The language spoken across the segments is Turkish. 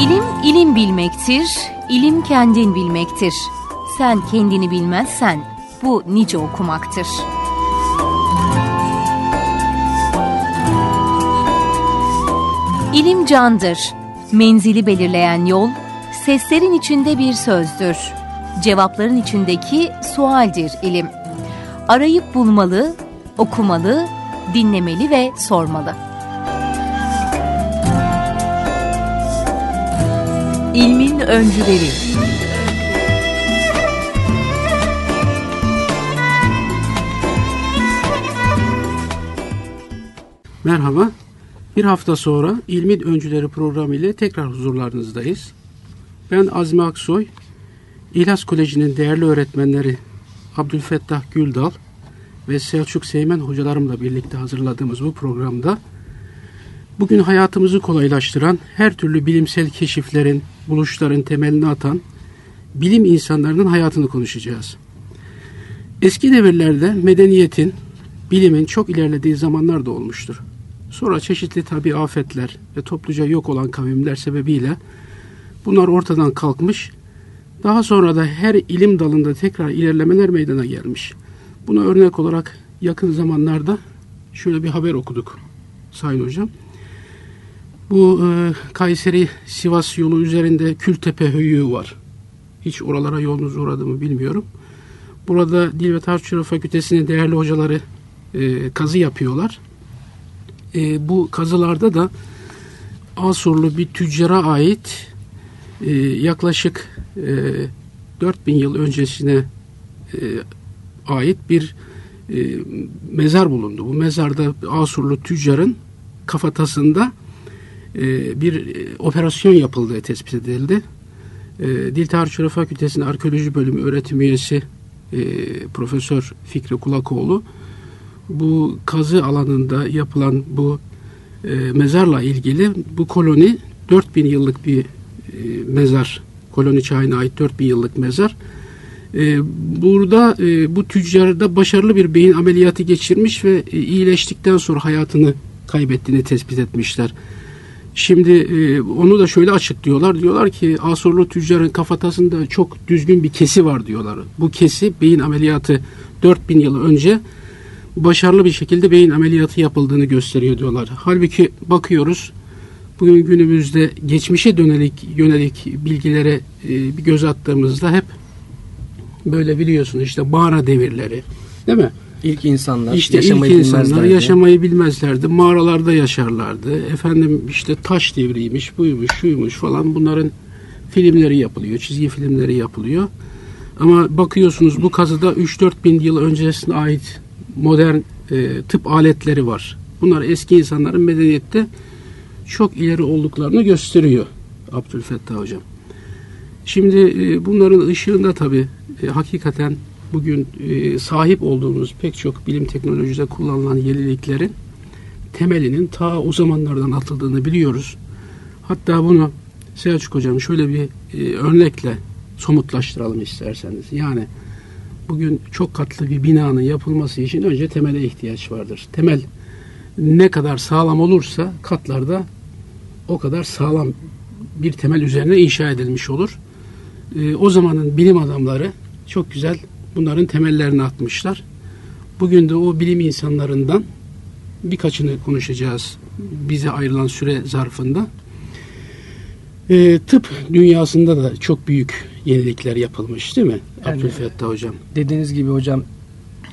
İlim ilim bilmektir, ilim kendin bilmektir. Sen kendini bilmezsen bu nice okumaktır. İlim candır, menzili belirleyen yol, seslerin içinde bir sözdür. Cevapların içindeki sualdir ilim. Arayıp bulmalı, okumalı, dinlemeli ve sormalı. İlmin öncüleri Merhaba. Bir hafta sonra İlmin Öncüleri programı ile tekrar huzurlarınızdayız. Ben Azmi Aksoy, İhlas Koleji'nin değerli öğretmenleri Abdülfettah Güldal ve Selçuk Seymen hocalarımla birlikte hazırladığımız bu programda bugün hayatımızı kolaylaştıran her türlü bilimsel keşiflerin, buluşların temelini atan bilim insanlarının hayatını konuşacağız. Eski devirlerde medeniyetin, bilimin çok ilerlediği zamanlar da olmuştur. Sonra çeşitli tabi afetler ve topluca yok olan kavimler sebebiyle bunlar ortadan kalkmış. Daha sonra da her ilim dalında tekrar ilerlemeler meydana gelmiş. Buna örnek olarak yakın zamanlarda şöyle bir haber okuduk Sayın Hocam. Bu e, Kayseri Sivas yolu üzerinde Kültepe Höyüğü var. Hiç oralara yolunuz uğradı mı bilmiyorum. Burada Dil ve Tarihçılığı Fakültesi'nin değerli hocaları e, kazı yapıyorlar. E, bu kazılarda da Asurlu bir tüccara ait e, yaklaşık e, 4000 yıl öncesine e, ait bir e, mezar bulundu. Bu mezarda Asurlu tüccarın kafatasında e, bir e, operasyon yapıldığı tespit edildi. E, Dil Tarihçılığı Fakültesi'nin Arkeoloji Bölümü öğretim üyesi Profesör Fikri Kulakoğlu bu kazı alanında yapılan bu mezarla ilgili bu koloni 4000 yıllık bir mezar. Koloni çağına ait 4000 yıllık mezar. Burada e, bu tüccarda başarılı bir beyin ameliyatı geçirmiş ve iyileştikten sonra hayatını kaybettiğini tespit etmişler. Şimdi e, onu da şöyle açıklıyorlar. Diyorlar ki Asurlu tüccarın kafatasında çok düzgün bir kesi var diyorlar. Bu kesi beyin ameliyatı 4000 yıl önce başarılı bir şekilde beyin ameliyatı yapıldığını gösteriyor diyorlar. Halbuki bakıyoruz bugün günümüzde geçmişe dönelik yönelik bilgilere e, bir göz attığımızda hep böyle biliyorsun işte mağara devirleri değil mi? İlk insanlar işte yaşamayı ilk insanlar bilmezlerdi. yaşamayı bilmezlerdi. Mağaralarda yaşarlardı. Efendim işte taş devriymiş, buymuş, şuymuş falan bunların filmleri yapılıyor, çizgi filmleri yapılıyor. Ama bakıyorsunuz bu kazıda 3-4 bin yıl öncesine ait modern e, tıp aletleri var. Bunlar eski insanların medeniyette çok ileri olduklarını gösteriyor Abdülfettah Hocam. Şimdi e, bunların ışığında tabii e, hakikaten bugün e, sahip olduğumuz pek çok bilim teknolojide kullanılan yeniliklerin temelinin ta o zamanlardan atıldığını biliyoruz. Hatta bunu Selçuk Hocam şöyle bir e, örnekle somutlaştıralım isterseniz. Yani bugün çok katlı bir binanın yapılması için önce temele ihtiyaç vardır. Temel ne kadar sağlam olursa katlarda o kadar sağlam bir temel üzerine inşa edilmiş olur. E, o zamanın bilim adamları çok güzel bunların temellerini atmışlar. Bugün de o bilim insanlarından birkaçını konuşacağız bize ayrılan süre zarfında. E, tıp dünyasında da çok büyük yenilikler yapılmış değil mi Yani- Abdülfettah Hocam? Dediğiniz gibi hocam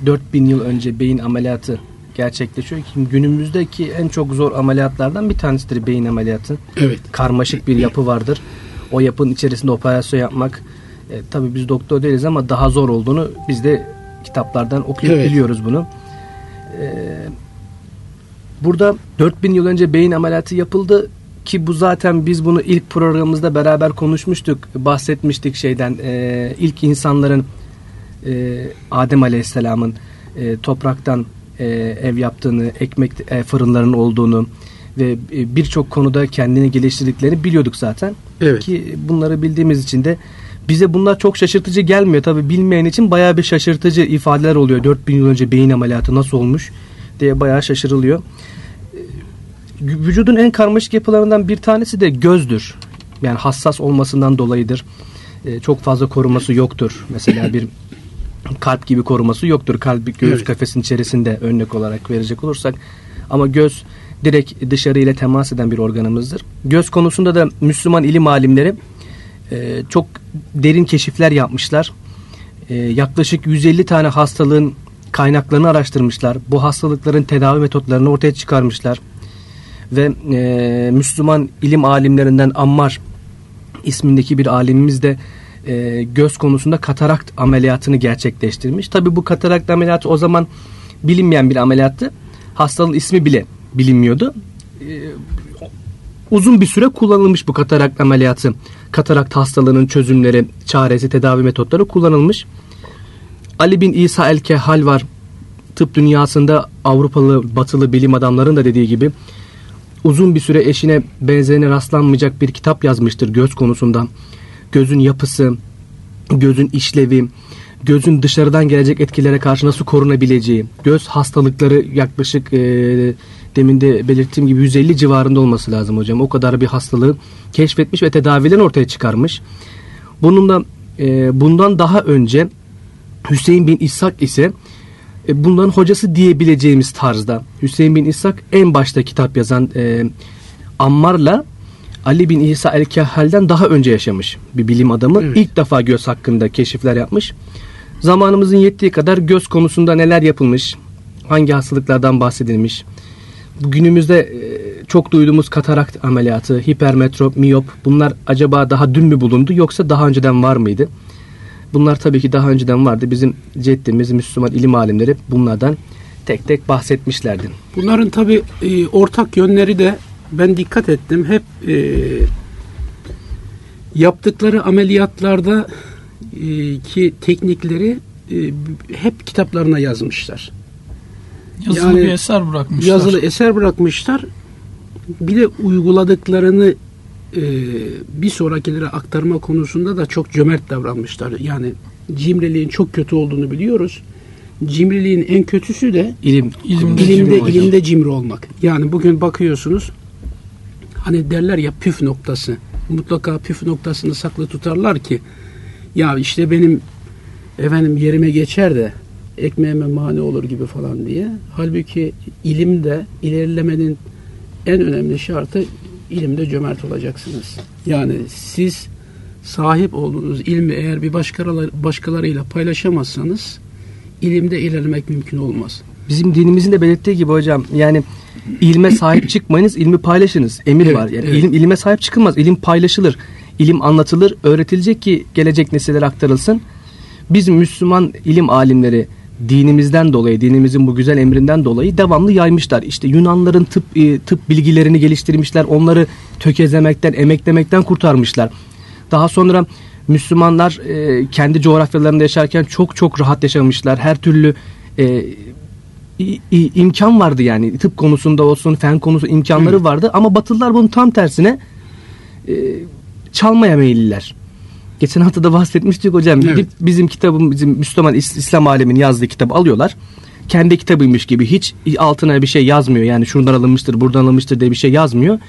4000 yıl önce beyin ameliyatı gerçekleşiyor ki günümüzdeki en çok zor ameliyatlardan bir tanesidir beyin ameliyatı. Evet. Karmaşık bir yapı vardır. O yapının içerisinde operasyon yapmak e, tabii biz doktor değiliz ama daha zor olduğunu biz de kitaplardan okuyup Evet. biliyoruz bunu. E, burada 4000 yıl önce beyin ameliyatı yapıldı ki bu zaten biz bunu ilk programımızda beraber konuşmuştuk, bahsetmiştik şeyden. E, ilk insanların e, Adem Aleyhisselam'ın e, topraktan e, ev yaptığını, ekmek e, fırınlarının olduğunu ve e, birçok konuda kendini geliştirdiklerini biliyorduk zaten. Evet. Ki bunları bildiğimiz için de bize bunlar çok şaşırtıcı gelmiyor. Tabii bilmeyen için bayağı bir şaşırtıcı ifadeler oluyor. 4000 yıl önce beyin ameliyatı nasıl olmuş diye bayağı şaşırılıyor. E, Vücudun en karmaşık yapılarından bir tanesi de gözdür. Yani hassas olmasından dolayıdır. E, çok fazla koruması yoktur. Mesela bir kalp gibi koruması yoktur. Kalp göğüs evet. kafesinin içerisinde örnek olarak verecek olursak. Ama göz direkt dışarı ile temas eden bir organımızdır. Göz konusunda da Müslüman ilim alimleri e, çok derin keşifler yapmışlar. E, yaklaşık 150 tane hastalığın kaynaklarını araştırmışlar. Bu hastalıkların tedavi metotlarını ortaya çıkarmışlar. Ve e, Müslüman ilim alimlerinden Ammar ismindeki bir alimimiz de e, göz konusunda katarakt ameliyatını gerçekleştirmiş. Tabi bu katarakt ameliyatı o zaman bilinmeyen bir ameliyattı. Hastalığın ismi bile bilinmiyordu. E, uzun bir süre kullanılmış bu katarakt ameliyatı. Katarakt hastalığının çözümleri, çaresi, tedavi metotları kullanılmış. Ali bin İsa el-Kehal var. Tıp dünyasında Avrupalı, batılı bilim adamların da dediği gibi uzun bir süre eşine benzerine rastlanmayacak bir kitap yazmıştır göz konusunda. Gözün yapısı, gözün işlevi, gözün dışarıdan gelecek etkilere karşı nasıl korunabileceği, göz hastalıkları yaklaşık e, demin de belirttiğim gibi 150 civarında olması lazım hocam. O kadar bir hastalığı keşfetmiş ve tedavilerini ortaya çıkarmış. Bununla e, bundan daha önce Hüseyin bin İshak ise e, bunların hocası diyebileceğimiz tarzda. Hüseyin bin İshak en başta kitap yazan e, Ammar'la Ali bin İsa el-Kahhal'den daha önce yaşamış bir bilim adamı. Evet. İlk defa göz hakkında keşifler yapmış. Zamanımızın yettiği kadar göz konusunda neler yapılmış, hangi hastalıklardan bahsedilmiş. Günümüzde e, çok duyduğumuz katarakt ameliyatı, hipermetrop, miyop bunlar acaba daha dün mü bulundu yoksa daha önceden var mıydı? Bunlar tabii ki daha önceden vardı. Bizim ceddimiz, Müslüman ilim alimleri bunlardan tek tek bahsetmişlerdi. Bunların tabii e, ortak yönleri de ben dikkat ettim. Hep e, yaptıkları ameliyatlarda ki teknikleri hep kitaplarına yazmışlar. Yazılı yani, bir eser bırakmışlar. Yazılı eser bırakmışlar. Bir de uyguladıklarını e, bir sonrakilere aktarma konusunda da çok cömert davranmışlar. Yani cimriliğin çok kötü olduğunu biliyoruz. Cimriliğin en kötüsü de ilim, ilimde, ilimde, cimri, ilimde cimri olmak. Yani bugün bakıyorsunuz hani derler ya püf noktası. Mutlaka püf noktasını saklı tutarlar ki ya işte benim efendim yerime geçer de ekmeğime mani olur gibi falan diye. Halbuki ilimde ilerlemenin en önemli şartı ilimde cömert olacaksınız. Yani siz sahip olduğunuz ilmi eğer bir başkaları, başkalarıyla paylaşamazsanız ilimde ilerlemek mümkün olmaz. Bizim dinimizin de belirttiği gibi hocam yani ilme sahip çıkmayınız, ilmi paylaşınız. Emir evet, var. Yani evet. ilim ilime sahip çıkılmaz. İlim paylaşılır. İlim anlatılır, öğretilecek ki gelecek nesillere aktarılsın. Biz Müslüman ilim alimleri dinimizden dolayı, dinimizin bu güzel emrinden dolayı devamlı yaymışlar. İşte Yunanların tıp e, tıp bilgilerini geliştirmişler. Onları tökezlemekten, emeklemekten kurtarmışlar. Daha sonra Müslümanlar e, kendi coğrafyalarında yaşarken çok çok rahat yaşamışlar. Her türlü e, imkan vardı yani tıp konusunda olsun, fen konusu imkanları Hı. vardı ama Batılılar bunun tam tersine e, çalmaya meyilliler. Geçen hafta da bahsetmiştik hocam. Evet. Bizim kitabım, bizim Müslüman İslam aleminin yazdığı kitabı alıyorlar. Kendi kitabıymış gibi hiç altına bir şey yazmıyor. Yani şuradan alınmıştır, buradan alınmıştır diye bir şey yazmıyor.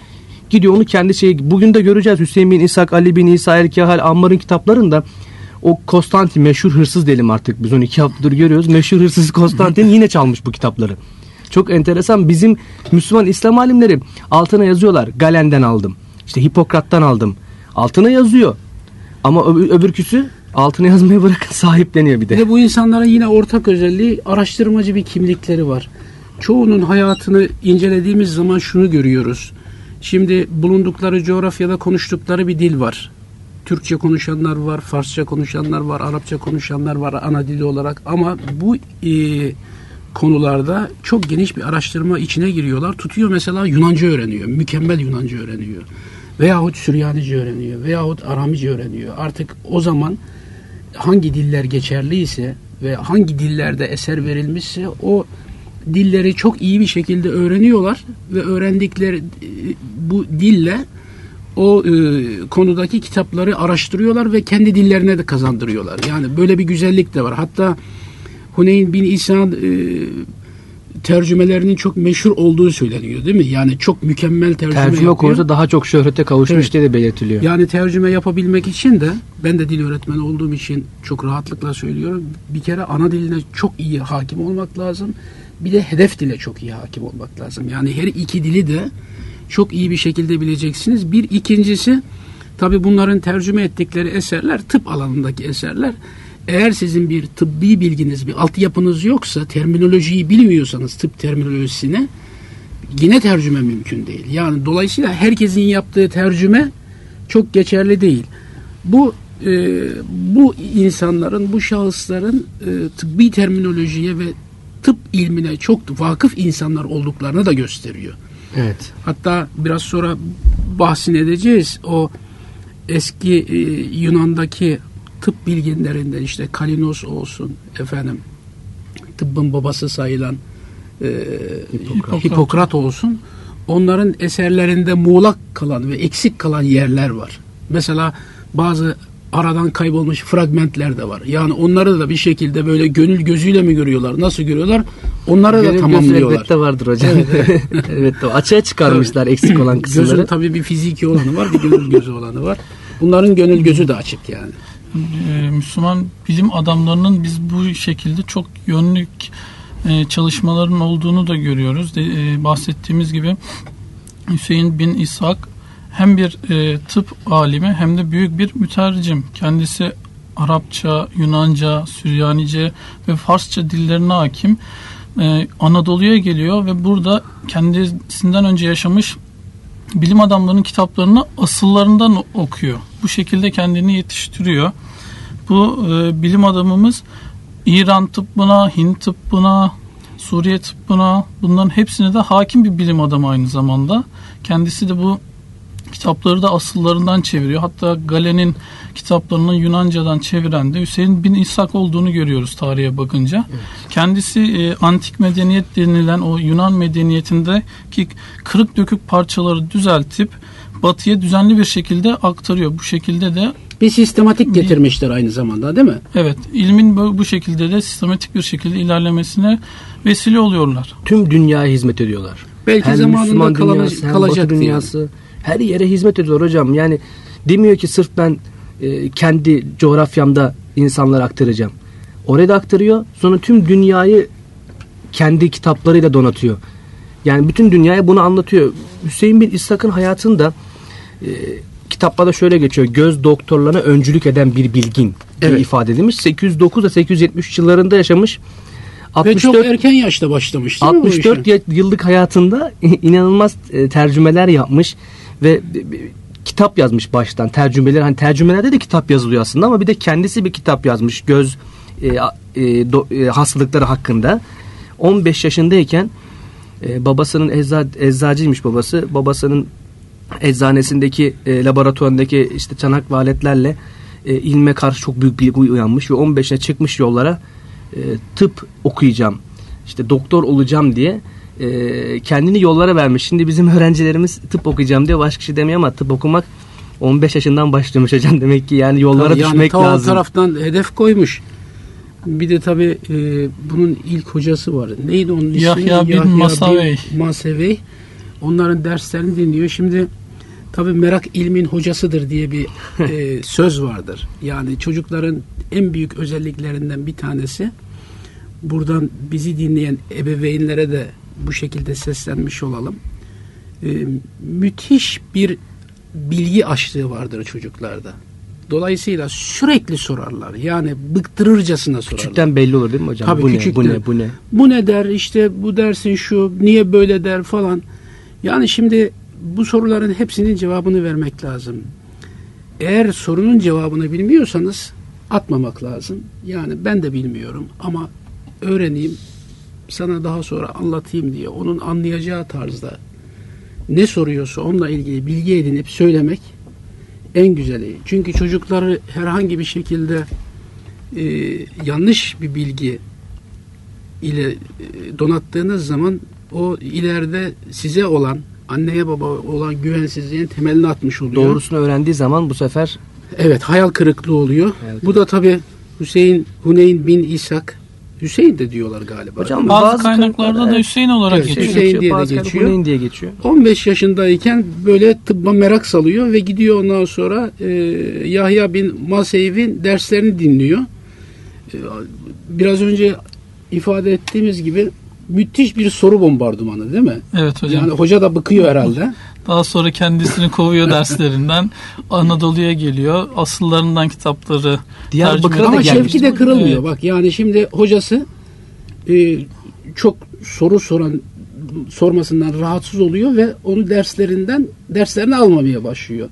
Gidiyor onu kendi şeyi. Bugün de göreceğiz Hüseyin bin İshak, Ali bin İsa, Erkehal, Ammar'ın kitaplarında o Konstantin meşhur hırsız diyelim artık biz onu iki haftadır görüyoruz. Meşhur hırsız Konstantin yine çalmış bu kitapları. Çok enteresan bizim Müslüman İslam alimleri altına yazıyorlar. Galen'den aldım. İşte Hipokrat'tan aldım. Altına yazıyor. Ama öbür, öbürküsü altına yazmayı bırakın sahipleniyor bir de. De bu insanlara yine ortak özelliği araştırmacı bir kimlikleri var. Çoğunun hayatını incelediğimiz zaman şunu görüyoruz. Şimdi bulundukları coğrafyada konuştukları bir dil var. Türkçe konuşanlar var, Farsça konuşanlar var, Arapça konuşanlar var ana dili olarak ama bu e, konularda çok geniş bir araştırma içine giriyorlar. Tutuyor mesela Yunanca öğreniyor, mükemmel Yunanca öğreniyor veyahut Süryanice öğreniyor veyahut Aramice öğreniyor. Artık o zaman hangi diller geçerliyse ve hangi dillerde eser verilmişse o dilleri çok iyi bir şekilde öğreniyorlar ve öğrendikleri bu dille o e, konudaki kitapları araştırıyorlar ve kendi dillerine de kazandırıyorlar. Yani böyle bir güzellik de var. Hatta Huneyn bin İsa'nın e, tercümelerinin çok meşhur olduğu söyleniyor değil mi? Yani çok mükemmel tercüme, Tercüme yapıyor. konusunda daha çok şöhrete kavuşmuş Evet. diye de belirtiliyor. Yani tercüme yapabilmek için de ben de dil öğretmeni olduğum için çok rahatlıkla söylüyorum. Bir kere ana diline çok iyi hakim olmak lazım. Bir de hedef dile çok iyi hakim olmak lazım. Yani her iki dili de çok iyi bir şekilde bileceksiniz. Bir ikincisi tabi bunların tercüme ettikleri eserler tıp alanındaki eserler. Eğer sizin bir tıbbi bilginiz, bir altyapınız yoksa, terminolojiyi bilmiyorsanız tıp terminolojisine yine tercüme mümkün değil. Yani dolayısıyla herkesin yaptığı tercüme çok geçerli değil. Bu e, bu insanların, bu şahısların e, tıbbi terminolojiye ve tıp ilmine çok vakıf insanlar olduklarını da gösteriyor. Evet. Hatta biraz sonra bahsini edeceğiz. O eski e, Yunan'daki tıp bilginlerinden işte Kalinos olsun efendim tıbbın babası sayılan e, Hipokrat. Hipokrat olsun onların eserlerinde muğlak kalan ve eksik kalan yerler var. Mesela bazı aradan kaybolmuş fragmentler de var. Yani onları da bir şekilde böyle gönül gözüyle mi görüyorlar? Nasıl görüyorlar? Onları da Gönül gözü tamamlıyorlar. elbette vardır hocam. Evet, evet açığa çıkarmışlar eksik olan Gözün kısımları. tabii bir fiziki olanı var, bir gönül gözü olanı var. Bunların gönül gözü de açık yani. Ee, Müslüman bilim adamlarının biz bu şekilde çok yönlük e, çalışmaların olduğunu da görüyoruz. E, bahsettiğimiz gibi Hüseyin bin İshak hem bir e, tıp alimi hem de büyük bir mütercim. Kendisi Arapça, Yunanca, Süryanice ve Farsça dillerine hakim. Anadolu'ya geliyor ve burada kendisinden önce yaşamış bilim adamlarının kitaplarını asıllarından okuyor. Bu şekilde kendini yetiştiriyor. Bu e, bilim adamımız İran tıbbına, Hint tıbbına, Suriye tıbbına bunların hepsine de hakim bir bilim adamı aynı zamanda. Kendisi de bu kitapları da asıllarından çeviriyor. Hatta Galen'in kitaplarını Yunanca'dan çeviren de Hüseyin bin İshak olduğunu görüyoruz tarihe bakınca. Kendisi e, antik medeniyet denilen o Yunan medeniyetindeki kırık dökük parçaları düzeltip batıya düzenli bir şekilde aktarıyor. Bu şekilde de Bir sistematik getirmişler aynı zamanda değil mi? evet ilmin bu, şekilde de sistematik bir şekilde ilerlemesine vesile oluyorlar. Tüm dünyaya hizmet ediyorlar. Belki Hem zamanında Müslüman kalana- dünyası, hem kalacaktı Batı dünyası. Her yere hizmet ediyorlar hocam. Yani demiyor ki sırf ben e, kendi coğrafyamda insanlara aktaracağım. Oraya da aktarıyor. Sonra tüm dünyayı kendi kitaplarıyla donatıyor. Yani bütün dünyaya bunu anlatıyor. Hüseyin bin İshak'ın hayatında e, kitaplarda şöyle geçiyor. Göz doktorlarına öncülük eden bir bilgin Evet. ifade edilmiş. 809 ile 873 yıllarında yaşamış. Ve çok 64 erken yaşta başlamış değil mi bu 64 işe? y- yıllık hayatında inanılmaz e, tercümeler yapmış ve kitap yazmış baştan tercümeler hani tercümelerde de kitap yazılıyor aslında ama bir de kendisi bir kitap yazmış göz e, e, do- e, hastalıkları hakkında 15 yaşındayken e, babasının ecza, eczacıymış babası babasının eczanesindeki e, laboratuvarındaki işte çanak ve aletlerle e, ilme karşı çok büyük bilgi uyanmış ve 15'ine çıkmış yollara e, tıp okuyacağım işte doktor olacağım diye e, kendini yollara vermiş. Şimdi bizim öğrencilerimiz tıp okuyacağım diye başka şey demiyor ama tıp okumak 15 yaşından başlamış hocam demek ki yani yollara Tabii yani düşmek o lazım. taraftan hedef koymuş. Bir de tabi bunun ilk hocası var. Neydi onun ismi? Yahya bin Masavey. Masavey. Onların derslerini dinliyor. Şimdi tabi merak ilmin hocasıdır diye bir e, söz vardır. Yani çocukların en büyük özelliklerinden bir tanesi buradan bizi dinleyen ebeveynlere de bu şekilde seslenmiş olalım. E, müthiş bir bilgi açlığı vardır çocuklarda. Dolayısıyla sürekli sorarlar. Yani bıktırırcasına sorarlar. Küçükten belli olur değil mi hocam? Tabii bu küçükten. ne bu ne bu ne? Bu ne der işte bu dersin şu niye böyle der falan. Yani şimdi bu soruların hepsinin cevabını vermek lazım. Eğer sorunun cevabını bilmiyorsanız atmamak lazım. Yani ben de bilmiyorum ama öğreneyim sana daha sonra anlatayım diye onun anlayacağı tarzda ne soruyorsa onunla ilgili bilgi edinip söylemek en güzeli. Çünkü çocukları herhangi bir şekilde e, yanlış bir bilgi ile e, donattığınız zaman o ileride size olan anneye baba olan güvensizliğin temelini atmış oluyor. Doğrusunu öğrendiği zaman bu sefer Evet hayal kırıklığı oluyor. Hayal Bu da tabi Hüseyin Huneyn bin İshak Hüseyin de diyorlar galiba. Hocam Bazı, Bazı kaynaklarda da Hüseyin olarak Evet, geçiyor. Hüseyin diye de Bazı kaynaklarda geçiyor. Huneyn diye geçiyor. 15 yaşındayken böyle tıbba merak salıyor ve gidiyor ondan sonra e, Yahya bin Maseyev'in derslerini dinliyor. E, biraz önce ifade ettiğimiz gibi müthiş bir soru bombardımanı değil mi? Evet hocam. Yani hoca da bıkıyor herhalde. Daha sonra kendisini kovuyor derslerinden. Anadolu'ya geliyor. Asıllarından kitapları Diyarbakır'a tercüme da şevki de kırılmıyor. Evet. Bak yani şimdi hocası e, çok soru soran sormasından rahatsız oluyor ve onu derslerinden derslerini almamaya başlıyor.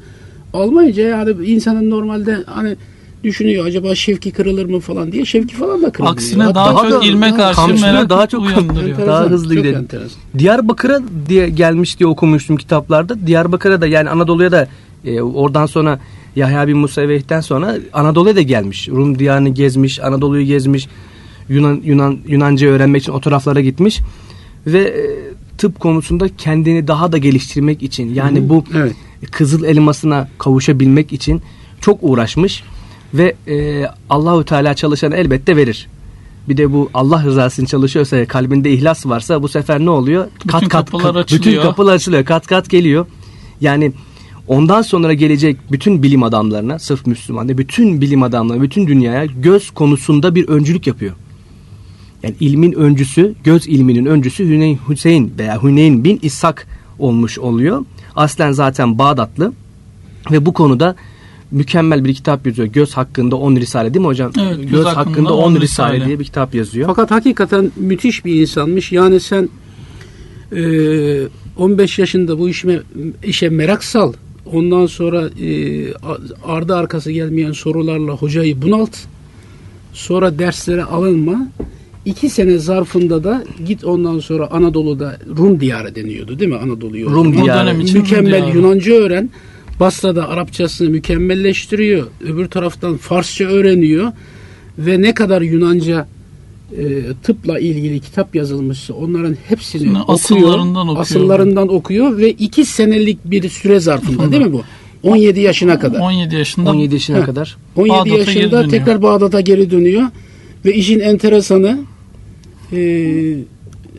Almayınca yani insanın normalde hani düşünüyor acaba şevki kırılır mı falan diye şevki falan da kırılmıyor. Aksine Hatta- daha, çok da- ilme karşı merak daha çok uyandırıyor. Daha hızlı çok gidelim. enteresan. Diyarbakır'a diye gelmiş diye okumuştum kitaplarda. Diyarbakır'a da yani Anadolu'ya da e, oradan sonra Yahya bin Musa Veh'ten sonra Anadolu'ya da gelmiş. Rum diyarını gezmiş, Anadolu'yu gezmiş. Yunan Yunan Yunanca öğrenmek için o taraflara gitmiş ve e, tıp konusunda kendini daha da geliştirmek için yani bu Evet. kızıl elmasına kavuşabilmek için çok uğraşmış ve e, Allahu Teala çalışanı elbette verir. Bir de bu Allah rızası için çalışıyorsa kalbinde ihlas varsa bu sefer ne oluyor? Bütün kapılar kat- açılıyor. Bütün kapılar açılıyor. Kat kat geliyor. Yani ondan sonra gelecek bütün bilim adamlarına sırf Müslüman değil bütün bilim adamlarına bütün dünyaya göz konusunda bir öncülük yapıyor. Yani ilmin öncüsü, göz ilminin öncüsü Hüneyn, Hüseyin veya Hüneyn bin İshak olmuş oluyor. Aslen zaten Bağdatlı ve bu konuda mükemmel bir kitap yazıyor. Göz hakkında 10 risale değil mi hocam? Evet, göz, göz hakkında, hakkında 10 10 risale, risale diye bir kitap yazıyor. Fakat hakikaten müthiş bir insanmış. Yani sen e, 15 yaşında bu işime, işe merak sal. Ondan sonra e, ardı arkası gelmeyen sorularla hocayı bunalt. Sonra derslere alınma. İki sene zarfında da git ondan sonra Anadolu'da Rum diyarı deniyordu değil mi Anadolu'yu? Rum diyarı. için Rum Mükemmel diyarı. Yunanca öğren. Basra'da Arapçasını mükemmelleştiriyor. Öbür taraftan Farsça öğreniyor. Ve ne kadar Yunanca e, tıpla ilgili kitap yazılmışsa onların hepsini Şimdi okuyor. asıllarından okuyor. Asıllarından okuyor ve iki senelik bir süre zarfında değil mi bu? 17 yaşına kadar. 17 yaşında 17 yaşına kadar. 17 Bağdat'a geri yaşında tekrar Bağdat'a geri dönüyor. Ve işin enteresanı e,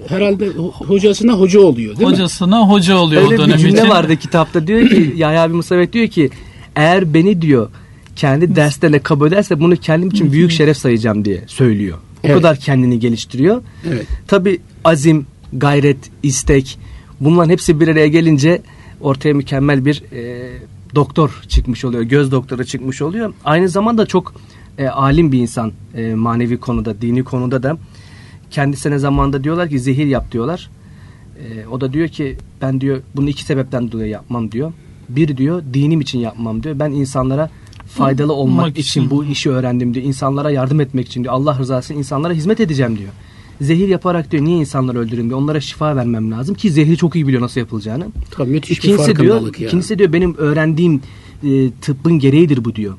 herhalde ho- hocasına hoca oluyor değil mi? hocasına hoca oluyor o Öyle dönem bir cümle için. vardı kitapta diyor ki Yahya bin Musavet diyor ki eğer beni diyor kendi derslerine kabul ederse bunu kendim için büyük şeref sayacağım diye söylüyor. O Evet. kadar kendini geliştiriyor. Evet. Tabi azim, gayret, istek bunların hepsi bir araya gelince ortaya mükemmel bir e, doktor çıkmış oluyor. Göz doktoru çıkmış oluyor. Aynı zamanda çok e, alim bir insan e, manevi konuda, dini konuda da. Kendisine zamanda diyorlar ki zehir yap diyorlar. E, o da diyor ki ben diyor bunu iki sebepten dolayı yapmam diyor. Bir diyor dinim için yapmam diyor. Ben insanlara faydalı olmak Olmak için için. bu işi öğrendim diyor. İnsanlara yardım etmek için diyor. Allah rızası için insanlara hizmet edeceğim diyor. Zehir yaparak diyor niye insanları öldüreyim diyor. Onlara şifa vermem lazım ki zehri çok iyi biliyor nasıl yapılacağını. Tabii müthiş bir İkincisi diyor, farkındalık ya. ikincisi diyor benim öğrendiğim e, tıbbın gereğidir bu diyor.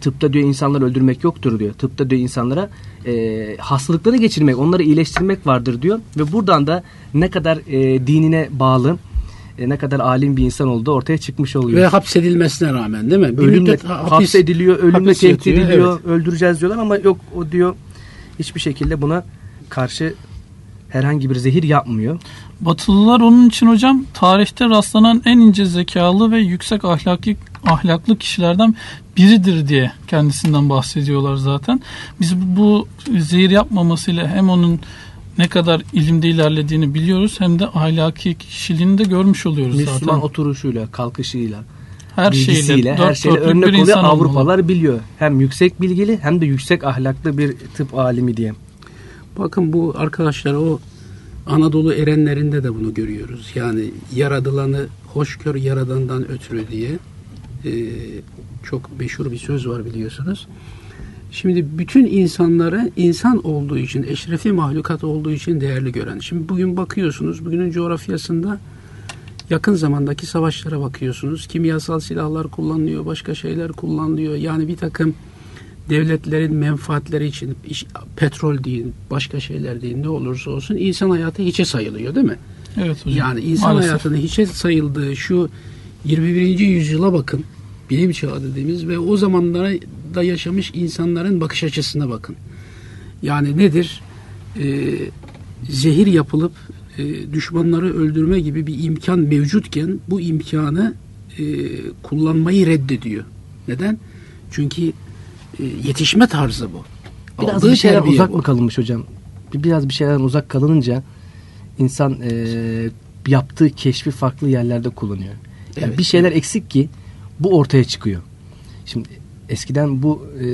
Tıpta diyor insanları öldürmek yoktur diyor. Tıpta diyor insanlara e, hastalıkları geçirmek, onları iyileştirmek vardır diyor. Ve buradan da ne kadar e, dinine bağlı, e, ne kadar alim bir insan olduğu ortaya çıkmış oluyor. Ve hapsedilmesine rağmen değil mi? Bir ölümle müddet hapis- hapsediliyor, ölümle hapis tehdit yatıyor, ediliyor, öldüreceğiz diyorlar ama yok o diyor hiçbir şekilde buna karşı herhangi bir zehir yapmıyor. Batılılar onun için hocam tarihte rastlanan en ince zekalı ve yüksek ahlaki ahlaklı kişilerden biridir diye kendisinden bahsediyorlar zaten. Biz bu zehir yapmamasıyla hem onun ne kadar ilimde ilerlediğini biliyoruz hem de ahlaki kişiliğini de görmüş oluyoruz Müslüman zaten. oturuşuyla, kalkışıyla, Her şeyle, her şeyle örnek bir oluyor. olmalı. Avrupalar biliyor. Hem yüksek bilgili hem de yüksek ahlaklı bir tıp alimi diye. Bakın bu arkadaşlar o Anadolu erenlerinde de bunu görüyoruz. Yani yaradılanı hoşgör yaradandan ötürü diye e, çok meşhur bir söz var biliyorsunuz. Şimdi bütün insanları insan olduğu için, eşrefi mahlukat olduğu için değerli gören. Şimdi bugün bakıyorsunuz, bugünün coğrafyasında yakın zamandaki savaşlara bakıyorsunuz. Kimyasal silahlar kullanılıyor, başka şeyler kullanılıyor. Yani bir takım devletlerin menfaatleri için iş- petrol deyin, başka şeyler deyin ne olursa olsun insan hayatı hiçe sayılıyor değil mi? Evet hocam. Yani insan Maalesef. hayatının hiçe sayıldığı şu 21. yüzyıla bakın. Bilim çağı dediğimiz ve o zamanlara da yaşamış insanların bakış açısına bakın. Yani nedir? e, zehir yapılıp e, düşmanları öldürme gibi bir imkan mevcutken bu imkanı e, kullanmayı reddediyor. Neden? Çünkü yetişme tarzı bu. Biraz Aldığı bir şeyler uzak bu. mı kalınmış hocam? Bir- Biraz bir şeylerden uzak kalınınca insan e, yaptığı keşfi farklı yerlerde kullanıyor. Yani Evet. bir şeyler eksik ki bu ortaya çıkıyor. Şimdi eskiden bu e,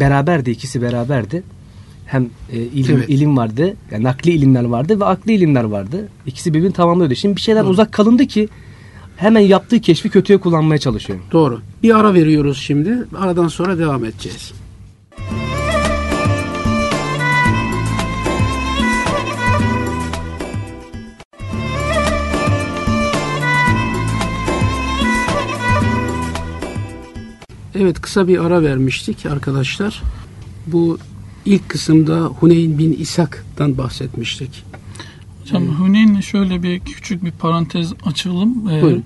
beraberdi ikisi beraberdi. Hem e, ilim, Evet. ilim vardı, yani nakli ilimler vardı ve akli ilimler vardı. İkisi birbirini tamamlıyordu. Şimdi bir şeyler uzak kalındı ki hemen yaptığı keşfi kötüye kullanmaya çalışıyor. Doğru. Bir ara veriyoruz şimdi. Aradan sonra devam edeceğiz. Evet kısa bir ara vermiştik arkadaşlar. Bu ilk kısımda Huneyn bin İshak'tan bahsetmiştik. Hocam Hüneyn'le şöyle bir küçük bir parantez açalım. Ee, Buyurun.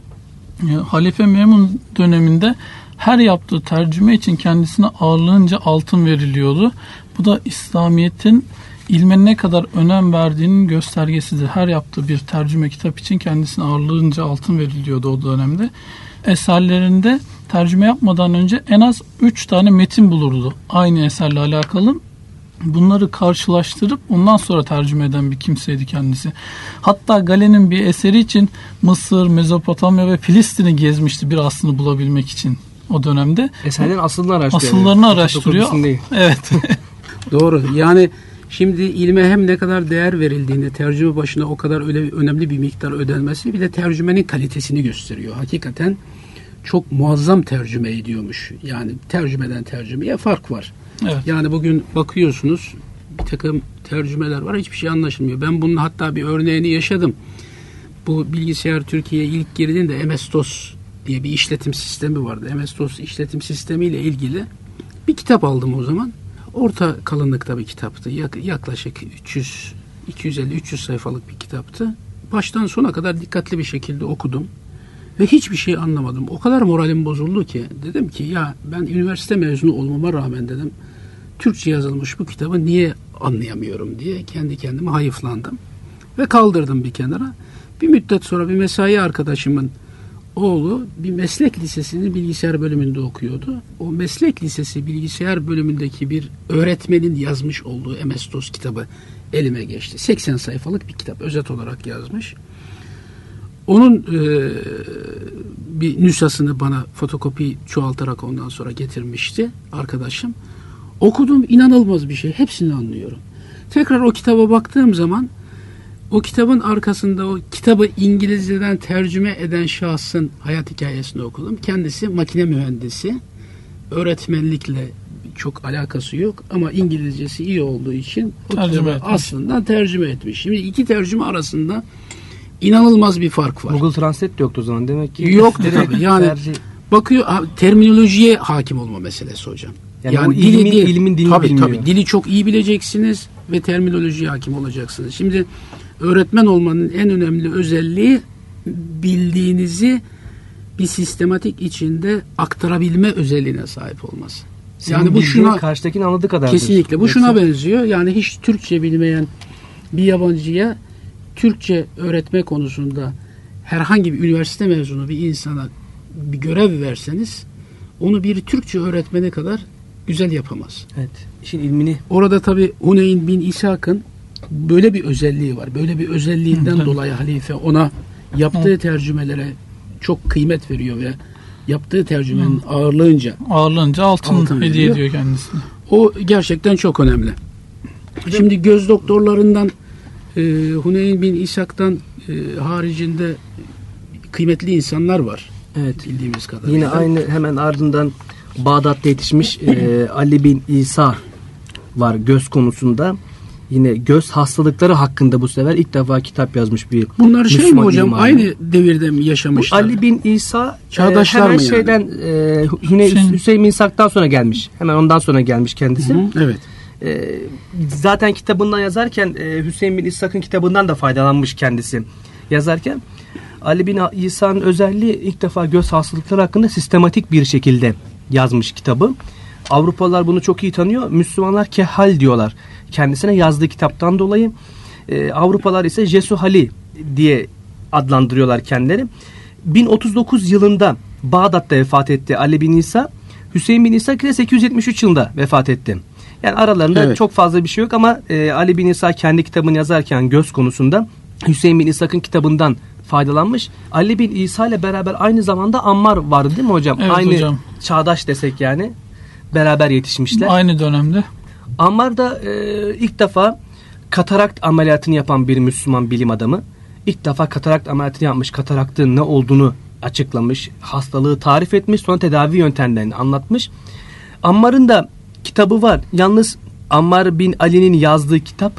e, Halife Memun döneminde her yaptığı tercüme için kendisine ağırlığınca altın veriliyordu. Bu da İslamiyet'in ilme ne kadar önem verdiğinin göstergesidir. Her yaptığı bir tercüme kitap için kendisine ağırlığınca altın veriliyordu o dönemde. Eserlerinde tercüme yapmadan önce en az 3 tane metin bulurdu. Aynı eserle alakalı bunları karşılaştırıp ondan sonra tercüme eden bir kimseydi kendisi. Hatta Galen'in bir eseri için Mısır, Mezopotamya ve Filistin'i gezmişti bir aslını bulabilmek için o dönemde. Eserlerin aslını araştırıyor. Asıllarını araştırıyor. Evet. Doğru. Yani şimdi ilme hem ne kadar değer verildiğini, tercüme başına o kadar öyle önemli bir miktar ödenmesi bir de tercümenin kalitesini gösteriyor. Hakikaten çok muazzam tercüme ediyormuş. Yani tercümeden tercümeye fark var. Evet. Yani bugün bakıyorsunuz bir takım tercümeler var hiçbir şey anlaşılmıyor. Ben bunun hatta bir örneğini yaşadım. Bu bilgisayar Türkiye'ye ilk girdiğinde MS-DOS diye bir işletim sistemi vardı. MS-DOS işletim sistemiyle ilgili bir kitap aldım o zaman. Orta kalınlıkta bir kitaptı. Yak- yaklaşık 300 250-300 sayfalık bir kitaptı. Baştan sona kadar dikkatli bir şekilde okudum. Ve hiçbir şey anlamadım. O kadar moralim bozuldu ki dedim ki ya ben üniversite mezunu olmama rağmen dedim Türkçe yazılmış bu kitabı niye anlayamıyorum diye kendi kendime hayıflandım. Ve kaldırdım bir kenara. Bir müddet sonra bir mesai arkadaşımın oğlu bir meslek lisesinin bilgisayar bölümünde okuyordu. O meslek lisesi bilgisayar bölümündeki bir öğretmenin yazmış olduğu MS-DOS kitabı elime geçti. 80 sayfalık bir kitap özet olarak yazmış. Onun e, bir nüshasını bana fotokopi çoğaltarak ondan sonra getirmişti arkadaşım. Okudum inanılmaz bir şey. Hepsini anlıyorum. Tekrar o kitaba baktığım zaman o kitabın arkasında o kitabı İngilizceden tercüme eden şahsın hayat hikayesini okudum. Kendisi makine mühendisi. Öğretmenlikle çok alakası yok ama İngilizcesi iyi olduğu için o Tercüme aslında tercüme etmiş. Şimdi iki tercüme arasında inanılmaz bir fark var. Google Translate de yoktu o zaman demek ki. Yoktu tabii. Yani tercih- bakıyor terminolojiye hakim olma meselesi hocam. Yani o ilmin- ilmin dilini tabii, bilmiyor. tabii, dili çok iyi bileceksiniz ve terminolojiye hakim olacaksınız. Şimdi öğretmen olmanın en önemli özelliği bildiğinizi bir sistematik içinde aktarabilme özelliğine sahip olması. Senin yani bu şuna karşıdakinin anladığı kadar. Kesinlikle. Bu şuna benziyor. Yani hiç Türkçe bilmeyen bir yabancıya Türkçe öğretme konusunda herhangi bir üniversite mezunu bir insana bir görev verseniz onu bir Türkçe öğretmeni kadar güzel yapamaz. Evet. İşin ilmini Orada tabi Huneyn bin İshak'ın böyle bir özelliği var. Böyle bir özelliğinden Hı, dolayı halife ona yaptığı tercümelere çok kıymet veriyor ve yaptığı tercümenin ağırlığınca Ağırlığınca altın, Altın hediye ediyor kendisine. O gerçekten çok önemli. Şimdi göz doktorlarından e, Huneyn bin İshak'tan e, haricinde kıymetli insanlar var evet. bildiğimiz kadarıyla. Yine aynı hemen ardından Bağdat'ta yetişmiş e, Ali bin İsa var göz konusunda. Yine göz hastalıkları hakkında bu sefer ilk defa kitap yazmış bir Bunlar şey mi Müslüman hocam ilim aynı devirde mi Bu yaşamışlar? Ali bin İsa e, Çağdaşlar hemen mı yani? şeyden e, Hüseyin- Hüseyin bin İshak'tan sonra gelmiş. Hemen ondan sonra gelmiş kendisi. Hı, evet. E, zaten kitabından yazarken e, Hüseyin bin İshak'ın kitabından da faydalanmış kendisi yazarken. Ali bin İsa'nın özelliği ilk defa göz hastalıkları hakkında sistematik bir şekilde yazmış kitabı. Avrupalılar bunu çok iyi tanıyor. Müslümanlar kehal diyorlar. Kendisine yazdığı kitaptan dolayı. E, Avrupalılar ise Jesu Hali diye adlandırıyorlar kendileri. 1039 yılında Bağdat'ta vefat etti Ali bin İsa. Hüseyin bin İsa ise 873 yılında vefat etti. Yani aralarında evet. çok fazla bir şey yok ama e, Ali bin İsa kendi kitabını yazarken göz konusunda Hüseyin bin İshak'ın kitabından faydalanmış. Ali bin İsa ile beraber aynı zamanda Ammar vardı değil mi hocam? Evet aynı hocam. çağdaş desek yani. Beraber yetişmişler. Aynı dönemde. Ammar da e, ilk defa katarakt ameliyatını yapan bir Müslüman bilim adamı. İlk defa katarakt ameliyatını yapmış. Kataraktın ne olduğunu açıklamış. Hastalığı tarif etmiş. Sonra tedavi yöntemlerini anlatmış. Ammar'ın da kitabı var. Yalnız Ammar bin Ali'nin yazdığı kitap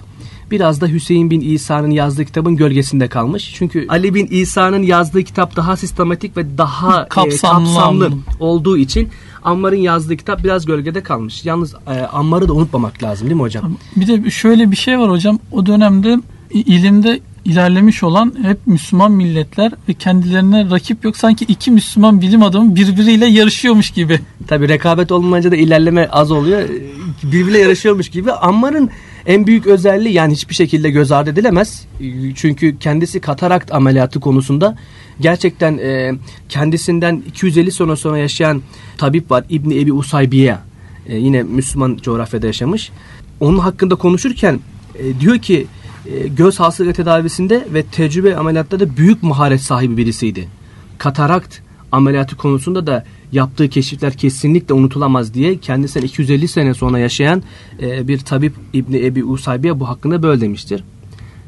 biraz da Hüseyin bin İsa'nın yazdığı kitabın gölgesinde kalmış. Çünkü Ali bin İsa'nın yazdığı kitap daha sistematik ve daha kapsamlı, e, kapsamlı olduğu için Ammar'ın yazdığı kitap biraz gölgede kalmış. Yalnız e, Ammar'ı da unutmamak lazım değil mi hocam? Bir de şöyle bir şey var hocam. O dönemde ilimde ilerlemiş olan hep Müslüman milletler ve kendilerine rakip yok. Sanki iki Müslüman bilim adamı birbiriyle yarışıyormuş gibi. Tabi rekabet olmayınca da ilerleme az oluyor. Birbiriyle yarışıyormuş gibi. Ammar'ın en büyük özelliği yani hiçbir şekilde göz ardı edilemez. Çünkü kendisi katarakt ameliyatı konusunda gerçekten e, kendisinden 250 sene sonra yaşayan tabip var İbni Ebi Usaybiye. E, yine Müslüman coğrafyada yaşamış. Onun hakkında konuşurken e, diyor ki göz hastalığı tedavisinde ve tecrübe ameliyatlarda da büyük maharet sahibi birisiydi. Katarakt ameliyatı konusunda da yaptığı keşifler kesinlikle unutulamaz diye kendisinden 250 sene sonra yaşayan e, bir tabip İbni Ebi Usaybiye bu hakkında böyle demiştir.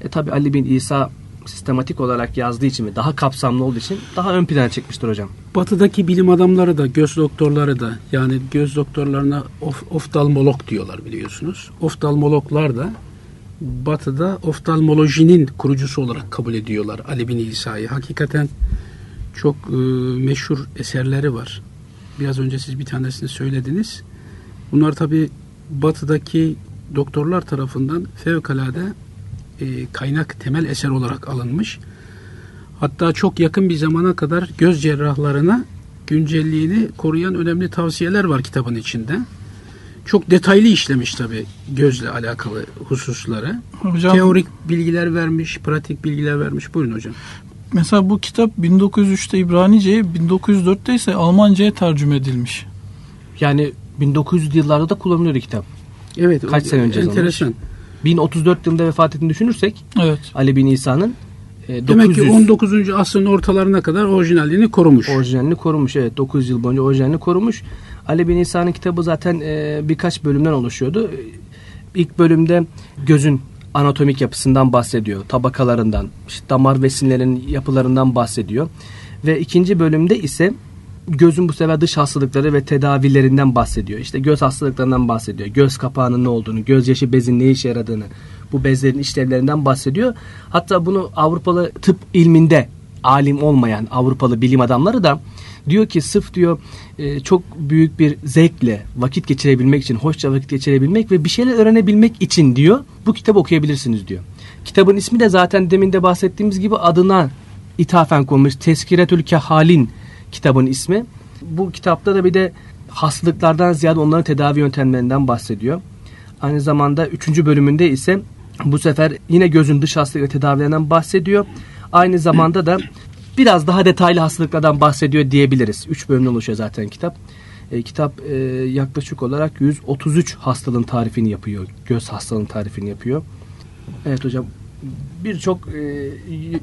E tabi Ali bin İsa sistematik olarak yazdığı için ve daha kapsamlı olduğu için daha ön plana çıkmıştır hocam. Batıdaki bilim adamları da göz doktorları da yani göz doktorlarına of, oftalmolog diyorlar biliyorsunuz. Oftalmologlar da Batı'da oftalmolojinin kurucusu olarak kabul ediyorlar Ali bin İsa'yı. Hakikaten çok e, meşhur eserleri var. Biraz önce siz bir tanesini söylediniz. Bunlar tabi Batı'daki doktorlar tarafından fevkalade e, kaynak temel eser olarak alınmış. Hatta çok yakın bir zamana kadar göz cerrahlarına güncelliğini koruyan önemli tavsiyeler var kitabın içinde çok detaylı işlemiş tabi gözle alakalı hususları. Hocam, Teorik bilgiler vermiş, pratik bilgiler vermiş. Buyurun hocam. Mesela bu kitap 1903'te İbranice'ye, 1904'te ise Almanca'ya tercüme edilmiş. Yani 1900 yıllarda da kullanılıyor kitap. Evet. Kaç sene önce enteresan. 1034 yılında vefat ettiğini düşünürsek evet. Ali bin İsa'nın e, Demek ki 19. asrın ortalarına kadar orijinalliğini korumuş. Orijinalini korumuş evet. 9 yıl boyunca orijinalini korumuş. Ali bin İsa'nın kitabı zaten e, birkaç bölümden oluşuyordu. İlk bölümde gözün anatomik yapısından bahsediyor. Tabakalarından, işte damar ve yapılarından bahsediyor. Ve ikinci bölümde ise gözün bu sefer dış hastalıkları ve tedavilerinden bahsediyor. İşte göz hastalıklarından bahsediyor. Göz kapağının ne olduğunu, gözyaşı bezin ne işe yaradığını, bu bezlerin işlevlerinden bahsediyor. Hatta bunu Avrupalı tıp ilminde alim olmayan Avrupalı bilim adamları da diyor ki sırf diyor e, çok büyük bir zevkle vakit geçirebilmek için, hoşça vakit geçirebilmek ve bir şeyler öğrenebilmek için diyor bu kitabı okuyabilirsiniz diyor. Kitabın ismi de zaten demin de bahsettiğimiz gibi adına ithafen konmuş Teskiretül Kehalin kitabın ismi. Bu kitapta da bir de hastalıklardan ziyade onların tedavi yöntemlerinden bahsediyor. Aynı zamanda üçüncü bölümünde ise bu sefer yine gözün dış hastalığı tedavilerinden bahsediyor. Aynı zamanda da biraz daha detaylı hastalıklardan bahsediyor diyebiliriz. Üç bölümden oluşuyor zaten kitap. E, kitap e, yaklaşık olarak 133 hastalığın tarifini yapıyor. Göz hastalığının tarifini yapıyor. Evet hocam birçok e,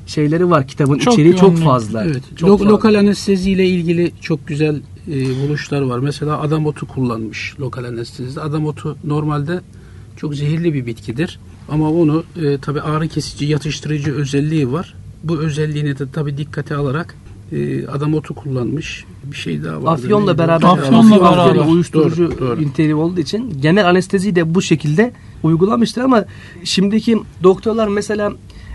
şeyleri var kitabın çok içeriği çok fazla. Evet. Çok Lo- fazla. Lokal anestezi ile ilgili çok güzel e, buluşlar var. Mesela adam otu kullanmış lokal anestezide. Adam otu normalde çok zehirli bir bitkidir. Ama onu e, tabi ağrı kesici, yatıştırıcı özelliği var. Bu özelliğini de tabi dikkate alarak e, adam otu kullanmış. Bir şey daha var. Afyonla beraber, Afyonla beraber uyuşturucu doğru, doğru. niteliği olduğu için genel anesteziyi de bu şekilde uygulamıştır ama şimdiki doktorlar mesela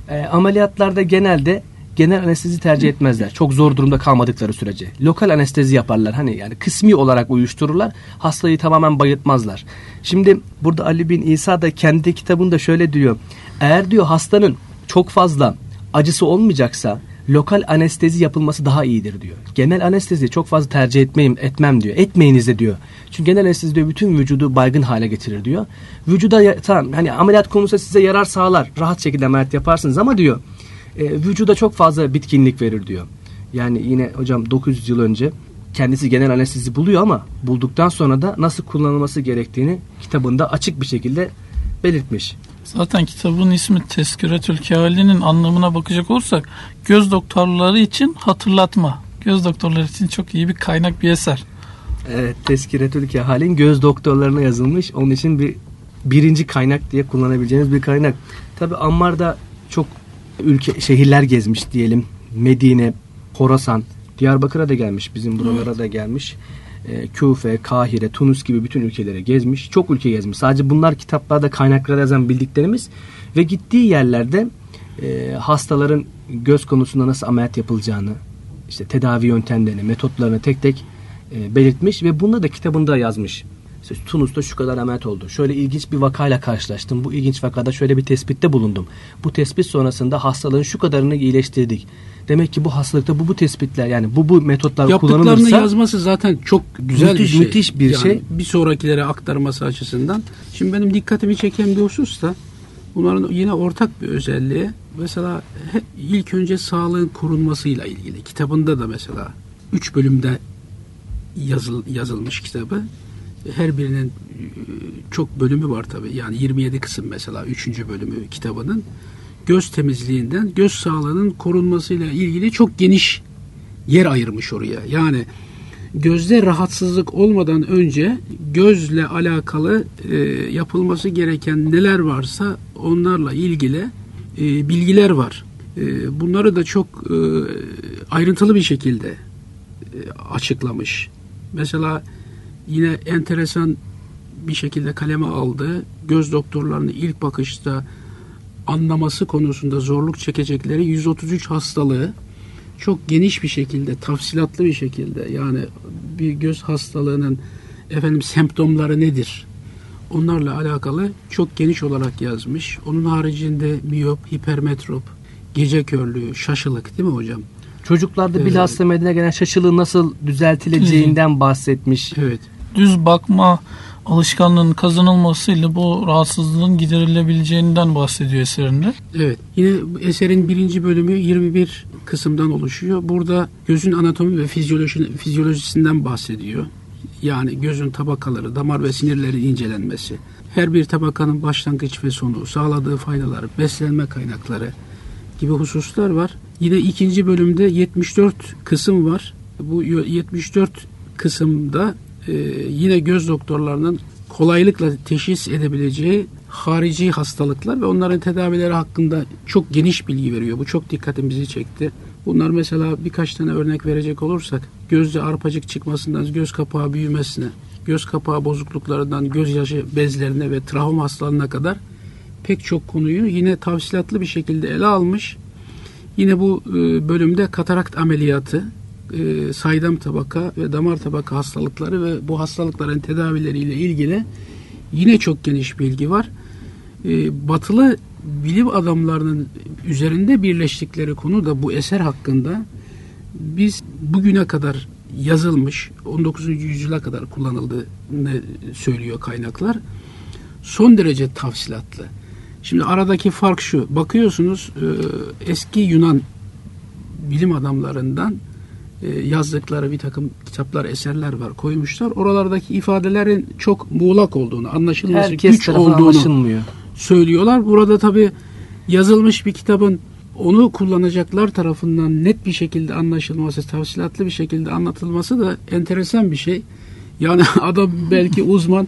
e, ameliyatlarda genelde genel anestezi tercih etmezler. Çok zor durumda kalmadıkları sürece. Lokal anestezi yaparlar. Hani yani kısmi olarak uyuştururlar. Hastayı tamamen bayıltmazlar. Şimdi burada Ali bin İsa da kendi kitabında şöyle diyor. Eğer diyor hastanın çok fazla acısı olmayacaksa lokal anestezi yapılması daha iyidir diyor. Genel anestezi çok fazla tercih etmeyim, etmem diyor. Etmeyiniz de diyor. Çünkü genel anestezi diyor bütün vücudu baygın hale getirir diyor. Vücuda ya, tamam hani ameliyat konusu size yarar sağlar. Rahat şekilde ameliyat yaparsınız ama diyor e, vücuda çok fazla bitkinlik verir diyor. Yani yine hocam 900 yıl önce kendisi genel anestezi buluyor ama bulduktan sonra da nasıl kullanılması gerektiğini kitabında açık bir şekilde belirtmiş. Zaten kitabın ismi Tezkiretül Kehali'nin anlamına bakacak olursak göz doktorları için hatırlatma. Göz doktorları için çok iyi bir kaynak bir eser. Evet Tezkiretül Kehal'in göz doktorlarına yazılmış. Onun için bir birinci kaynak diye kullanabileceğiniz bir kaynak. Tabi Ammar'da çok ülke şehirler gezmiş diyelim. Medine, Horasan, Diyarbakır'a da gelmiş. Bizim buralara da gelmiş. E, Küfe, Kahire, Tunus gibi bütün ülkelere gezmiş. Çok ülke gezmiş. Sadece bunlar kitaplarda kaynaklarda yazan bildiklerimiz ve gittiği yerlerde e, hastaların göz konusunda nasıl ameliyat yapılacağını, işte tedavi yöntemlerini, metotlarını tek tek e, belirtmiş ve bunu da kitabında yazmış. İşte Tunus'ta şu kadar ameliyat oldu. Şöyle ilginç bir vakayla karşılaştım. Bu ilginç vakada şöyle bir tespitte bulundum. Bu tespit sonrasında hastalığın şu kadarını iyileştirdik. Demek ki bu hastalıkta bu bu tespitler yani bu bu metotlar Yaptıklarını kullanılırsa yazması zaten çok güzel Müthiş- bir şey. müthiş bir Yani şey. Bir sonrakilere aktarması açısından. Şimdi benim dikkatimi çeken bir husus da bunların yine ortak bir özelliği. Mesela ilk önce sağlığın korunmasıyla ilgili. Kitabında da mesela 3 bölümde yazıl, yazılmış kitabı. Her birinin e, çok bölümü var tabii. Yani 27 kısım mesela 3. bölümü kitabının göz temizliğinden göz sağlığının korunmasıyla ilgili çok geniş yer ayırmış oraya. Yani gözde rahatsızlık olmadan önce gözle alakalı e, yapılması gereken neler varsa onlarla ilgili e, bilgiler var. E, bunları da çok e, ayrıntılı bir şekilde e, açıklamış. Mesela yine enteresan bir şekilde kaleme aldı. Göz doktorlarının ilk bakışta anlaması konusunda zorluk çekecekleri 133 hastalığı çok geniş bir şekilde, tafsilatlı bir şekilde yani bir göz hastalığının efendim semptomları nedir? Onlarla alakalı çok geniş olarak yazmış. Onun haricinde miyop, hipermetrop, gece körlüğü, şaşılık değil mi hocam? çocuklarda Evet. bilhassa meydana gelen şaşılığı nasıl düzeltileceğinden bahsetmiş. Evet. Düz bakma alışkanlığının kazanılmasıyla bu rahatsızlığın giderilebileceğinden bahsediyor eserinde. Evet. Yine eserin birinci bölümü 21 kısımdan oluşuyor. Burada gözün anatomi ve fizyoloji, fizyolojisinden bahsediyor. Yani gözün tabakaları, damar ve sinirleri incelenmesi. Her bir tabakanın başlangıç ve sonu, sağladığı faydalar, beslenme kaynakları gibi hususlar var. Yine ikinci bölümde 74 kısım var. Bu 74 kısımda e, yine göz doktorlarının kolaylıkla teşhis edebileceği harici hastalıklar ve onların tedavileri hakkında çok geniş bilgi veriyor. Bu çok dikkatimizi çekti. Bunlar mesela birkaç tane örnek verecek olursak gözde arpacık çıkmasından göz kapağı büyümesine, göz kapağı bozukluklarından gözyaşı bezlerine ve trahom hastalığına kadar pek çok konuyu yine tavsilatlı bir şekilde ele almış. Yine bu e, bölümde katarakt ameliyatı, e, saydam tabaka ve damar tabaka hastalıkları ve bu hastalıkların tedavileriyle ilgili yine çok geniş bilgi var. E, batılı bilim adamlarının üzerinde birleştikleri konu da bu eser hakkında biz bugüne kadar yazılmış 19. yüzyıla kadar kullanıldığını söylüyor kaynaklar. Son derece tafsilatlı. Şimdi aradaki fark şu. Bakıyorsunuz e, eski Yunan bilim adamlarından yazdıkları bir takım kitaplar, eserler var koymuşlar. Oralardaki ifadelerin çok muğlak olduğunu, anlaşılması Herkes güç olduğunu anlaşılmıyor. söylüyorlar. Burada tabi yazılmış bir kitabın onu kullanacaklar tarafından net bir şekilde anlaşılması, tavsilatlı bir şekilde anlatılması da enteresan bir şey. Yani adam belki uzman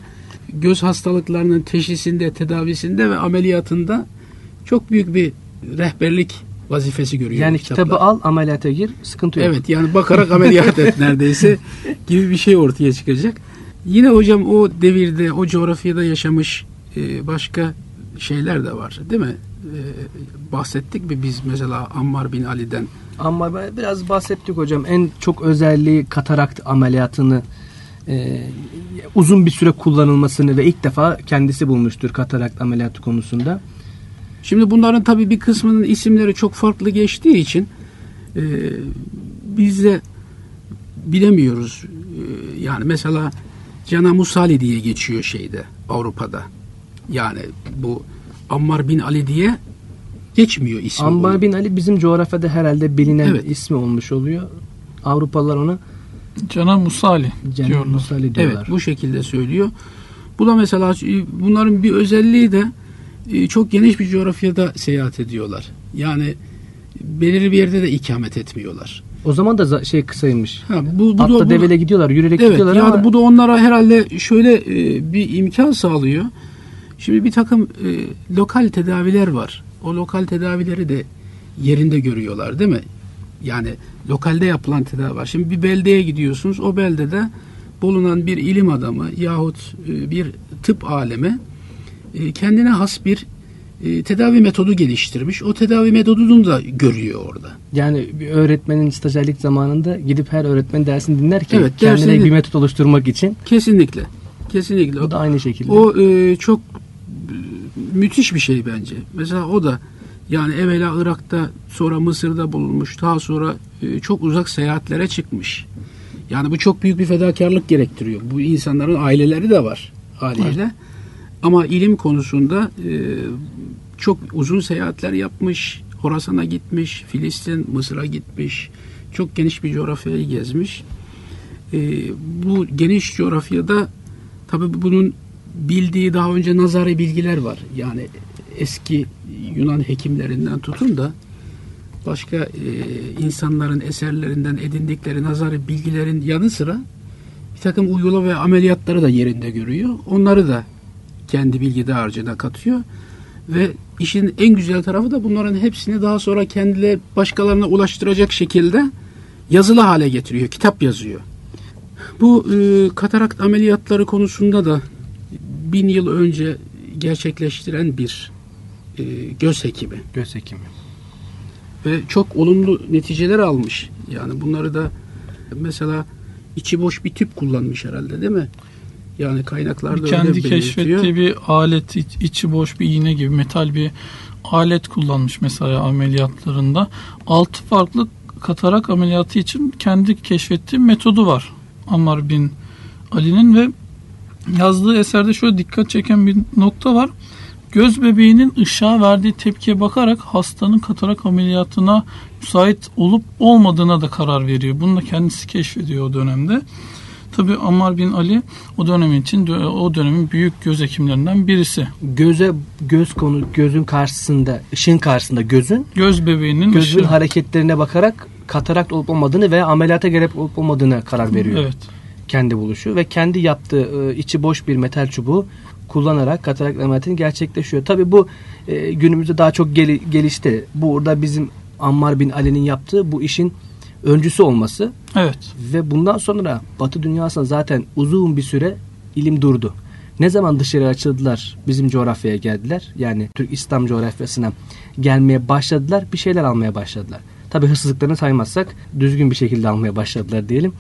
göz hastalıklarının teşhisinde, tedavisinde ve ameliyatında çok büyük bir rehberlik vazifesi görüyor. Yani kitaplar. kitabı al ameliyata gir sıkıntı yok. Evet yani bakarak ameliyat et neredeyse gibi bir şey ortaya çıkacak. Yine hocam o devirde, o coğrafyada yaşamış e, başka şeyler de var değil mi? E, bahsettik mi biz mesela Ammar bin Ali'den? Ben- biraz bahsettik hocam. En çok özelliği katarakt ameliyatını e, uzun bir süre kullanılmasını ve ilk defa kendisi bulmuştur katarakt ameliyatı konusunda. Şimdi bunların tabii bir kısmının isimleri çok farklı geçtiği için E, biz de bilemiyoruz. E, yani mesela Cana Musali diye geçiyor şeyde Avrupa'da. Yani bu Ammar bin Ali diye geçmiyor ismi. Ammar bin Ali bizim coğrafyada herhalde bilinen Evet. ismi olmuş oluyor. Avrupalılar ona Cana Musali Cenab diyorlar. Musali diyorlar. Evet bu şekilde söylüyor. Bu da mesela bunların bir özelliği de e, çok geniş bir coğrafyada seyahat ediyorlar. Yani belirli bir yerde de ikamet etmiyorlar. O zaman da şey kısaymış. Ha, bu, bu Atla da, bu, devele gidiyorlar, yürüyerek evet, gidiyorlar yani ama bu da onlara herhalde şöyle e, bir imkan sağlıyor. Şimdi bir takım e, lokal tedaviler var. O lokal tedavileri de yerinde görüyorlar değil mi? Yani lokalde yapılan tedavi var. Şimdi bir beldeye gidiyorsunuz. O beldede bulunan bir ilim adamı yahut e, bir tıp alemi e, kendine has bir e, tedavi metodu geliştirmiş. O tedavi metodunu da görüyor orada. yani bir öğretmenin stajyerlik zamanında gidip her öğretmen dersini dinlerken Evet, kendine dersini- bir metot oluşturmak için Kesinlikle. Kesinlikle. bu da aynı şekilde. O e, çok müthiş bir şey bence. Mesela o da yani evvela Irak'ta sonra Mısır'da bulunmuş. Daha sonra e, çok uzak seyahatlere çıkmış. Yani bu çok büyük bir fedakarlık gerektiriyor. Bu insanların aileleri de var haliyle. Ama ilim konusunda e, çok uzun seyahatler yapmış. Horasan'a gitmiş, Filistin, Mısır'a gitmiş. Çok geniş bir coğrafyayı gezmiş. E, bu geniş coğrafyada tabi bunun bildiği daha önce nazari bilgiler var. Yani eski Yunan hekimlerinden tutun da başka e, insanların eserlerinden edindikleri nazari bilgilerin yanı sıra bir takım uygula ve ameliyatları da yerinde görüyor. Onları da kendi bilgi dağarcığına katıyor. Ve işin en güzel tarafı da bunların hepsini daha sonra kendileri başkalarına ulaştıracak şekilde yazılı hale getiriyor. Kitap yazıyor. Bu e, katarakt ameliyatları konusunda da bin yıl önce gerçekleştiren bir e, göz hekimi Göz hekimi. ve çok olumlu neticeler almış. Yani bunları da mesela içi boş bir tüp kullanmış herhalde değil mi? Yani kaynaklarda öyle Kendi belirtiyor. keşfettiği bir alet, iç- içi boş bir iğne gibi metal bir alet kullanmış mesela ameliyatlarında. Altı farklı katarak ameliyatı için kendi keşfettiği metodu var. Ammar bin Ali'nin ve yazdığı eserde şöyle dikkat çeken bir nokta var. Göz bebeğinin ışığa verdiği tepkiye bakarak hastanın katarak ameliyatına müsait olup olmadığına da karar veriyor. Bunu da kendisi keşfediyor o dönemde. Tabi Ammar bin Ali o dönem için o dönemin büyük göz hekimlerinden birisi. Göze göz konu gözün karşısında, ışığın karşısında gözün Göz bebeğinin gözün ışığı. hareketlerine bakarak katarakt olup olmadığını veya ameliyata gerek olup olmadığını karar veriyor. Evet. Kendi buluşu ve kendi yaptığı e, içi boş bir metal çubuğu kullanarak katarakt ameliyatını gerçekleşiyor. Tabi bu e, günümüzde daha çok geli- gelişti. Burada bizim Ammar bin Ali'nin yaptığı bu işin öncüsü olması Evet. ve bundan sonra Batı dünyasında zaten uzun bir süre ilim durdu. Ne zaman dışarı açıldılar, bizim coğrafyaya geldiler. Yani Türk İslam coğrafyasına gelmeye başladılar, bir şeyler almaya başladılar. Tabi hırsızlıklarını saymazsak düzgün bir şekilde almaya başladılar diyelim.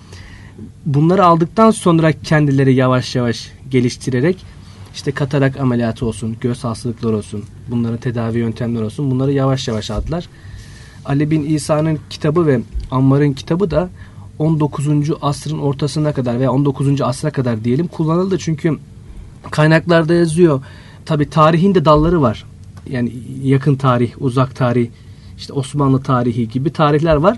Bunları aldıktan sonra kendileri yavaş yavaş geliştirerek işte katarak ameliyatı olsun, göz hastalıkları olsun, bunların tedavi yöntemleri olsun bunları yavaş yavaş aldılar. Ali bin İsa'nın kitabı ve Ammar'ın kitabı da 19. asrın ortasına kadar veya 19. asra kadar diyelim kullanıldı. Çünkü kaynaklarda yazıyor. Tabi tarihin de dalları var. Yani yakın tarih, uzak tarih, işte Osmanlı tarihi gibi tarihler var.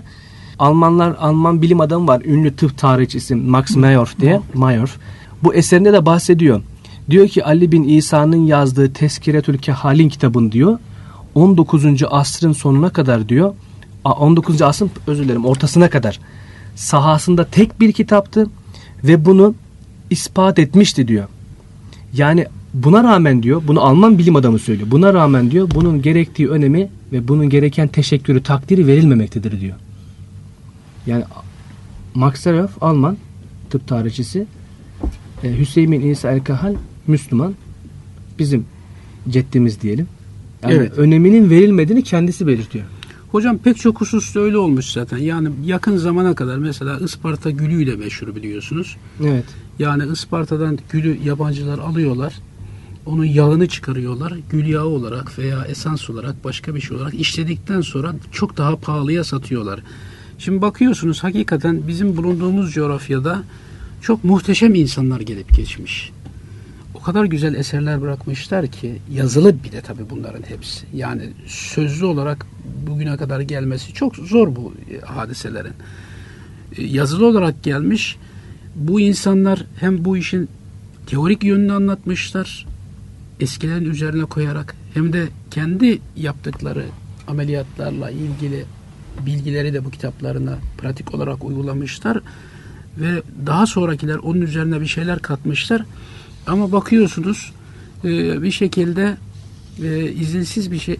Almanlar, Alman bilim adamı var. Ünlü tıp tarihçisi Max Mayhoff diye. Mayhoff. Bu eserinde de bahsediyor. Diyor ki Ali bin İsa'nın yazdığı Teskiretül Kehalin kitabın diyor 19. asrın sonuna kadar diyor a- 19. asrın özür dilerim ortasına kadar sahasında tek bir kitaptı ve bunu ispat etmişti diyor. Yani buna rağmen diyor bunu Alman bilim adamı söylüyor. Buna rağmen diyor bunun gerektiği önemi ve bunun gereken teşekkürü takdiri verilmemektedir diyor. Yani Max Mayhoff Alman tıp tarihçisi e, Hüseyin İsa Erkahal Müslüman bizim ceddimiz diyelim. Yani Evet. öneminin verilmediğini kendisi belirtiyor. Hocam pek çok hususta öyle olmuş zaten. Yani yakın zamana kadar mesela Isparta gülüyle meşhur biliyorsunuz. Evet. Yani Isparta'dan gülü yabancılar alıyorlar. onun yağını çıkarıyorlar. Gül yağı olarak veya esans olarak başka bir şey olarak işledikten sonra çok daha pahalıya satıyorlar. Şimdi bakıyorsunuz hakikaten bizim bulunduğumuz coğrafyada çok muhteşem insanlar gelip geçmiş. Kadar güzel eserler bırakmışlar ki yazılı bir de tabii bunların hepsi. Yani sözlü olarak bugüne kadar gelmesi çok zor bu hadiselerin. E, yazılı olarak gelmiş. Bu insanlar hem bu işin teorik yönünü anlatmışlar eskilerin üzerine koyarak hem de kendi yaptıkları ameliyatlarla ilgili bilgileri de bu kitaplarına pratik olarak uygulamışlar ve daha sonrakiler onun üzerine bir şeyler katmışlar ama bakıyorsunuz e, bir şekilde e, izinsiz bir şey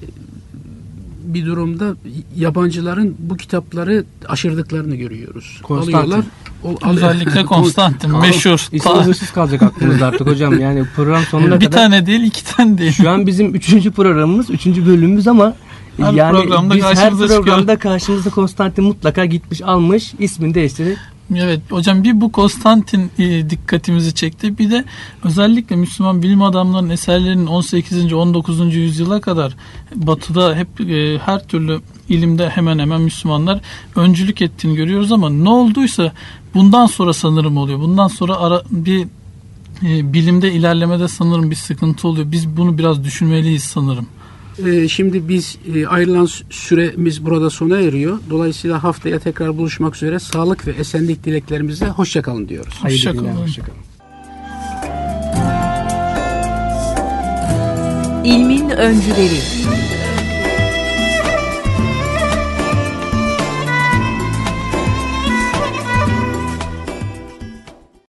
bir durumda yabancıların bu kitapları aşırdıklarını görüyoruz. Konstantin. Alıyorlar. O, Özellikle Konstantin meşhur. Huzursuz kalacak aklımızda artık hocam. Yani program sonuna bir kadar. tane değil iki tane değil. Şu an bizim üçüncü programımız, üçüncü bölümümüz ama Her yani programda biz her karşımıza çıkıyor. programda karşımızda Konstantin mutlaka gitmiş almış ismini değiştirip Evet hocam bir bu Konstantin e, dikkatimizi çekti. Bir de özellikle Müslüman bilim adamlarının eserlerinin 18. 19. yüzyıla kadar batıda hep e, her türlü ilimde hemen hemen Müslümanlar öncülük ettiğini görüyoruz ama ne olduysa bundan sonra sanırım oluyor. Bundan sonra ara, bir e, bilimde ilerlemede sanırım bir sıkıntı oluyor. Biz bunu biraz düşünmeliyiz sanırım. Ee, şimdi biz e, ayrılan sü- süremiz burada sona eriyor. Dolayısıyla haftaya tekrar buluşmak üzere sağlık ve esenlik dileklerimizle hoşçakalın diyoruz. hayırlı Hoşça günler, kalın. hoşça kalın. İlmin öncüleri.